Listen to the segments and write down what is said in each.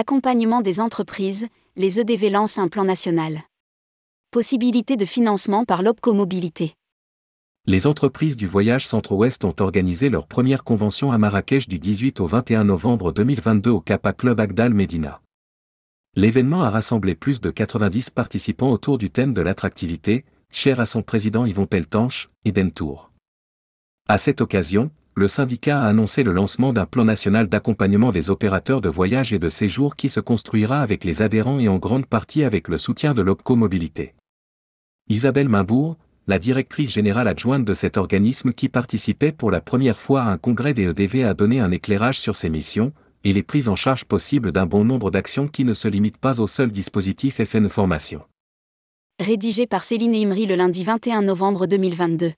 Accompagnement des entreprises, les EDV lancent un plan national. Possibilité de financement par l'OPCO Mobilité. Les entreprises du voyage Centre-Ouest ont organisé leur première convention à Marrakech du 18 au 21 novembre 2022 au Kappa Club Agdal Medina. L'événement a rassemblé plus de 90 participants autour du thème de l'attractivité, cher à son président Yvon Peltanche, Eden Tour. À cette occasion, le syndicat a annoncé le lancement d'un plan national d'accompagnement des opérateurs de voyage et de séjour qui se construira avec les adhérents et en grande partie avec le soutien de l'OPCO Mobilité. Isabelle Mimbourg, la directrice générale adjointe de cet organisme qui participait pour la première fois à un congrès des EDV a donné un éclairage sur ses missions, et les prises en charge possibles d'un bon nombre d'actions qui ne se limitent pas au seul dispositif FN Formation. Rédigé par Céline Imri le lundi 21 novembre 2022.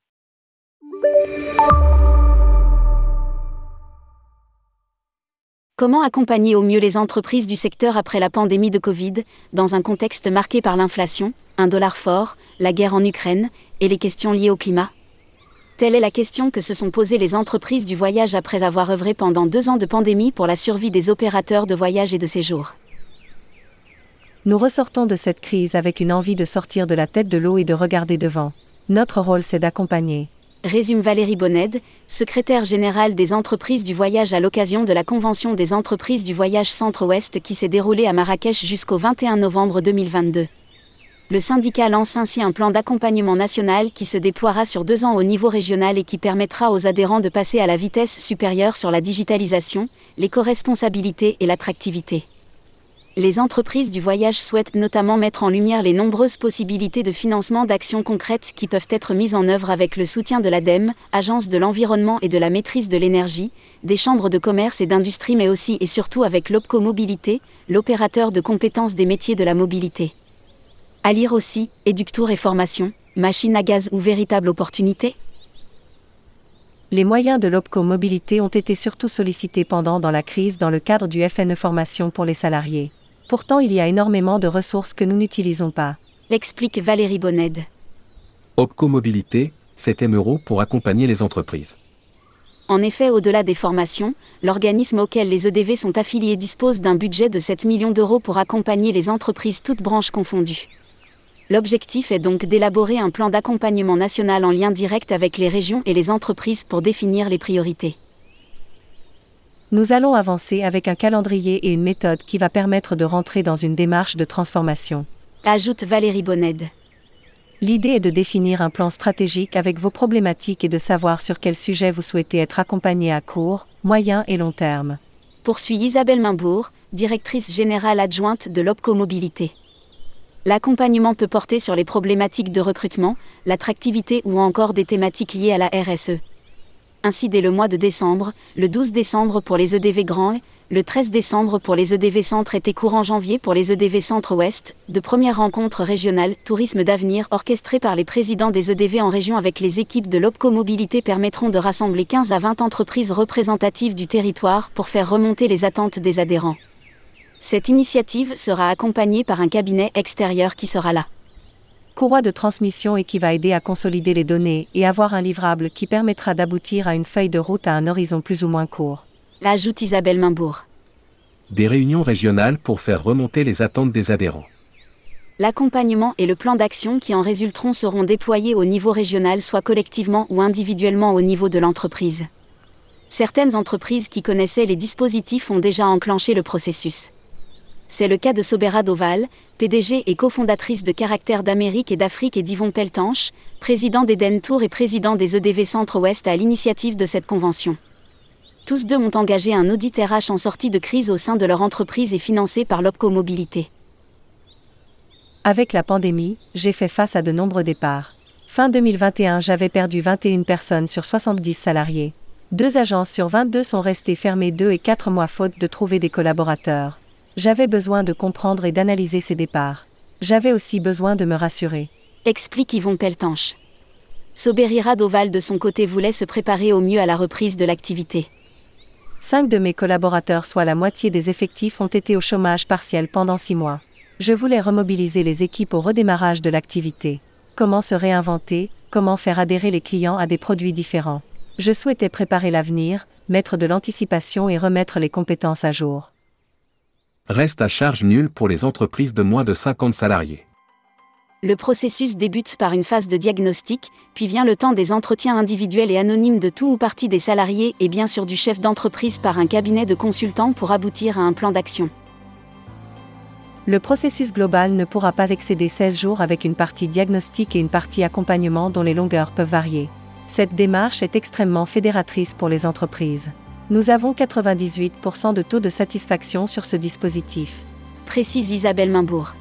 Comment accompagner au mieux les entreprises du secteur après la pandémie de Covid, dans un contexte marqué par l'inflation, un dollar fort, la guerre en Ukraine et les questions liées au climat? Telle est la question que se sont posées les entreprises du voyage après avoir œuvré pendant deux ans de pandémie pour la survie des opérateurs de voyage et de séjour. Nous ressortons de cette crise avec une envie de sortir de la tête de l'eau et de regarder devant. Notre rôle, c'est d'accompagner. Résume Valérie Bonned, secrétaire générale des entreprises du voyage à l'occasion de la Convention des entreprises du voyage Centre-Ouest qui s'est déroulée à Marrakech jusqu'au 21 novembre 2022 le syndicat lance ainsi un plan d'accompagnement national qui se déploiera sur deux ans au niveau régional et qui permettra aux adhérents de passer à la vitesse supérieure sur la digitalisation, l'éco-responsabilité et l'attractivité. Les entreprises du voyage souhaitent notamment mettre en lumière les nombreuses possibilités de financement d'actions concrètes qui peuvent être mises en œuvre avec le soutien de l'ADEME, Agence de l'environnement et de la maîtrise de l'énergie, des chambres de commerce et d'industrie mais aussi et surtout avec l'OPCO Mobilité, l'opérateur de compétences des métiers de la mobilité. À lire aussi, éductour et formation, machine à gaz ou véritable opportunité? Les moyens de l'OPCO Mobilité ont été surtout sollicités pendant dans la crise dans le cadre du FNE Formation pour les salariés. Pourtant, il y a énormément de ressources que nous n'utilisons pas. L'explique Valérie Bonned. OPCO Mobilité, 7 euros pour accompagner les entreprises. En effet, au-delà des formations, l'organisme auquel les EDV sont affiliés dispose d'un budget de 7 millions d'euros pour accompagner les entreprises toutes branches confondues. L'objectif est donc d'élaborer un plan d'accompagnement national en lien direct avec les régions et les entreprises pour définir les priorités. Nous allons avancer avec un calendrier et une méthode qui va permettre de rentrer dans une démarche de transformation. Ajoute Valérie Bonned. L'idée est de définir un plan stratégique avec vos problématiques et de savoir sur quel sujet vous souhaitez être accompagné à court, moyen et long terme. Poursuit Isabelle Mimbourg, directrice générale adjointe de l'OPCO Mobilité. L'accompagnement peut porter sur les problématiques de recrutement, l'attractivité ou encore des thématiques liées à la RSE. Ainsi dès le mois de décembre, le 12 décembre pour les EDV Grand, le 13 décembre pour les EDV Centre et courant janvier pour les EDV Centre-Ouest, de premières rencontres régionales Tourisme d'avenir orchestrées par les présidents des EDV en région avec les équipes de l'OPCO Mobilité permettront de rassembler 15 à 20 entreprises représentatives du territoire pour faire remonter les attentes des adhérents. Cette initiative sera accompagnée par un cabinet extérieur qui sera là. Courroie de transmission et qui va aider à consolider les données et avoir un livrable qui permettra d'aboutir à une feuille de route à un horizon plus ou moins court. L'ajoute Isabelle Mimbourg. Des réunions régionales pour faire remonter les attentes des adhérents. L'accompagnement et le plan d'action qui en résulteront seront déployés au niveau régional soit collectivement ou individuellement au niveau de l'entreprise. Certaines entreprises qui connaissaient les dispositifs ont déjà enclenché le processus. C'est le cas de Sobera Doval, PDG et cofondatrice de Caractère d'Amérique et d'Afrique et d'Yvon Peltanche, président d'Eden Tour et président des EDV Centre-Ouest à l'initiative de cette convention. Tous deux ont engagé un audit RH en sortie de crise au sein de leur entreprise et financé par l'OPCO Mobilité. Avec la pandémie, j'ai fait face à de nombreux départs. Fin 2021, j'avais perdu 21 personnes sur 70 salariés. Deux agences sur 22 sont restées fermées deux et quatre mois faute de trouver des collaborateurs. J'avais besoin de comprendre et d'analyser ces départs. J'avais aussi besoin de me rassurer. Explique Yvon Peltanche. Soberira Doval de son côté voulait se préparer au mieux à la reprise de l'activité. Cinq de mes collaborateurs, soit la moitié des effectifs, ont été au chômage partiel pendant six mois. Je voulais remobiliser les équipes au redémarrage de l'activité. Comment se réinventer, comment faire adhérer les clients à des produits différents? Je souhaitais préparer l'avenir, mettre de l'anticipation et remettre les compétences à jour. Reste à charge nulle pour les entreprises de moins de 50 salariés. Le processus débute par une phase de diagnostic, puis vient le temps des entretiens individuels et anonymes de tout ou partie des salariés et bien sûr du chef d'entreprise par un cabinet de consultants pour aboutir à un plan d'action. Le processus global ne pourra pas excéder 16 jours avec une partie diagnostic et une partie accompagnement dont les longueurs peuvent varier. Cette démarche est extrêmement fédératrice pour les entreprises. Nous avons 98% de taux de satisfaction sur ce dispositif. Précise Isabelle Maimbourg.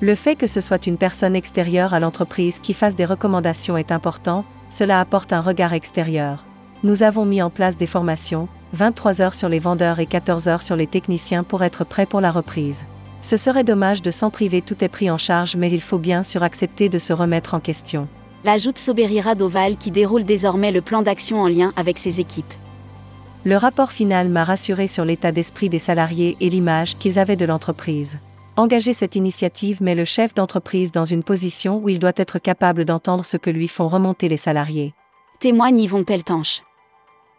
Le fait que ce soit une personne extérieure à l'entreprise qui fasse des recommandations est important, cela apporte un regard extérieur. Nous avons mis en place des formations, 23 heures sur les vendeurs et 14 heures sur les techniciens pour être prêts pour la reprise. Ce serait dommage de s'en priver, tout est pris en charge, mais il faut bien sûr accepter de se remettre en question. L'ajoute Soberi Radoval qui déroule désormais le plan d'action en lien avec ses équipes. Le rapport final m'a rassuré sur l'état d'esprit des salariés et l'image qu'ils avaient de l'entreprise. Engager cette initiative met le chef d'entreprise dans une position où il doit être capable d'entendre ce que lui font remonter les salariés. Témoigne Yvon Peltanche.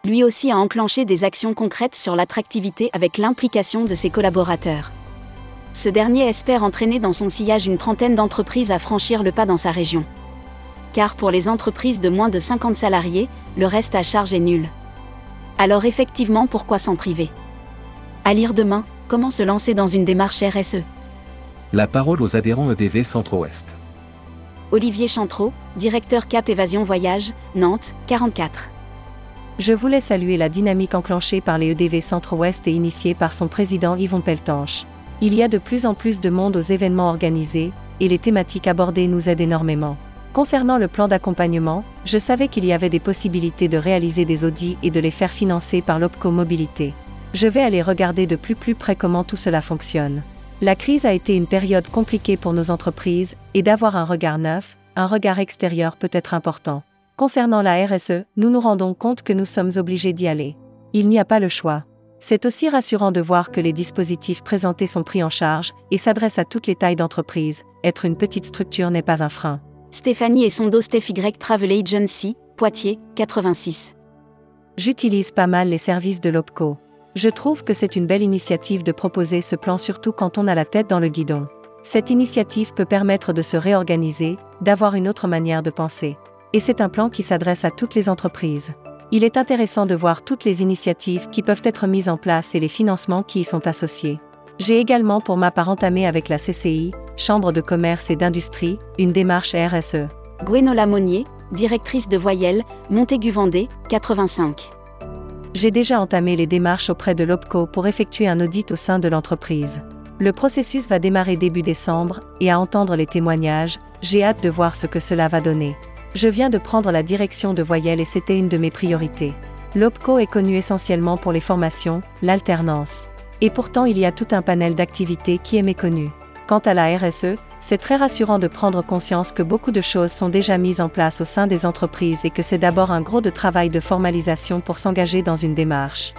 Lui aussi a enclenché des actions concrètes sur l'attractivité avec l'implication de ses collaborateurs. Ce dernier espère entraîner dans son sillage une trentaine d'entreprises à franchir le pas dans sa région. Car pour les entreprises de moins de 50 salariés, le reste à charge est nul. Alors effectivement, pourquoi s'en priver? À lire demain, comment se lancer dans une démarche RSE la parole aux adhérents EDV Centre-Ouest. Olivier Chantreau, directeur Cap Évasion Voyage, Nantes, 44. Je voulais saluer la dynamique enclenchée par les EDV Centre-Ouest et initiée par son président Yvon Peltanche. Il y a de plus en plus de monde aux événements organisés, et les thématiques abordées nous aident énormément. Concernant le plan d'accompagnement, je savais qu'il y avait des possibilités de réaliser des audits et de les faire financer par l'OPCO Mobilité. Je vais aller regarder de plus près comment tout cela fonctionne. La crise a été une période compliquée pour nos entreprises, et d'avoir un regard neuf, un regard extérieur peut être important. Concernant la RSE, nous nous rendons compte que nous sommes obligés d'y aller. Il n'y a pas le choix. C'est aussi rassurant de voir que les dispositifs présentés sont pris en charge et s'adressent à toutes les tailles d'entreprise. Être une petite structure n'est pas un frein. Stéphanie et son dos Steph Y Travel Agency, Poitiers, 86. J'utilise pas mal les services de l'OPCO. Je trouve que c'est une belle initiative de proposer ce plan surtout quand on a la tête dans le guidon. Cette initiative peut permettre de se réorganiser, d'avoir une autre manière de penser. Et c'est un plan qui s'adresse à toutes les entreprises. Il est intéressant de voir toutes les initiatives qui peuvent être mises en place et les financements qui y sont associés. J'ai également pour ma part entamé avec la CCI, Chambre de commerce et d'industrie, une démarche RSE. Gwenola Monnier, directrice de Voyelle, Montaigu-Vendée, 85 j'ai déjà entamé les démarches auprès de l'OPCO pour effectuer un audit au sein de l'entreprise. Le processus va démarrer début décembre, et à entendre les témoignages, j'ai hâte de voir ce que cela va donner. Je viens de prendre la direction de Voyelle et c'était une de mes priorités. L'OPCO est connu essentiellement pour les formations, l'alternance. Et pourtant il y a tout un panel d'activités qui est méconnu. Quant à la RSE, c'est très rassurant de prendre conscience que beaucoup de choses sont déjà mises en place au sein des entreprises et que c'est d'abord un gros travail de formalisation pour s'engager dans une démarche.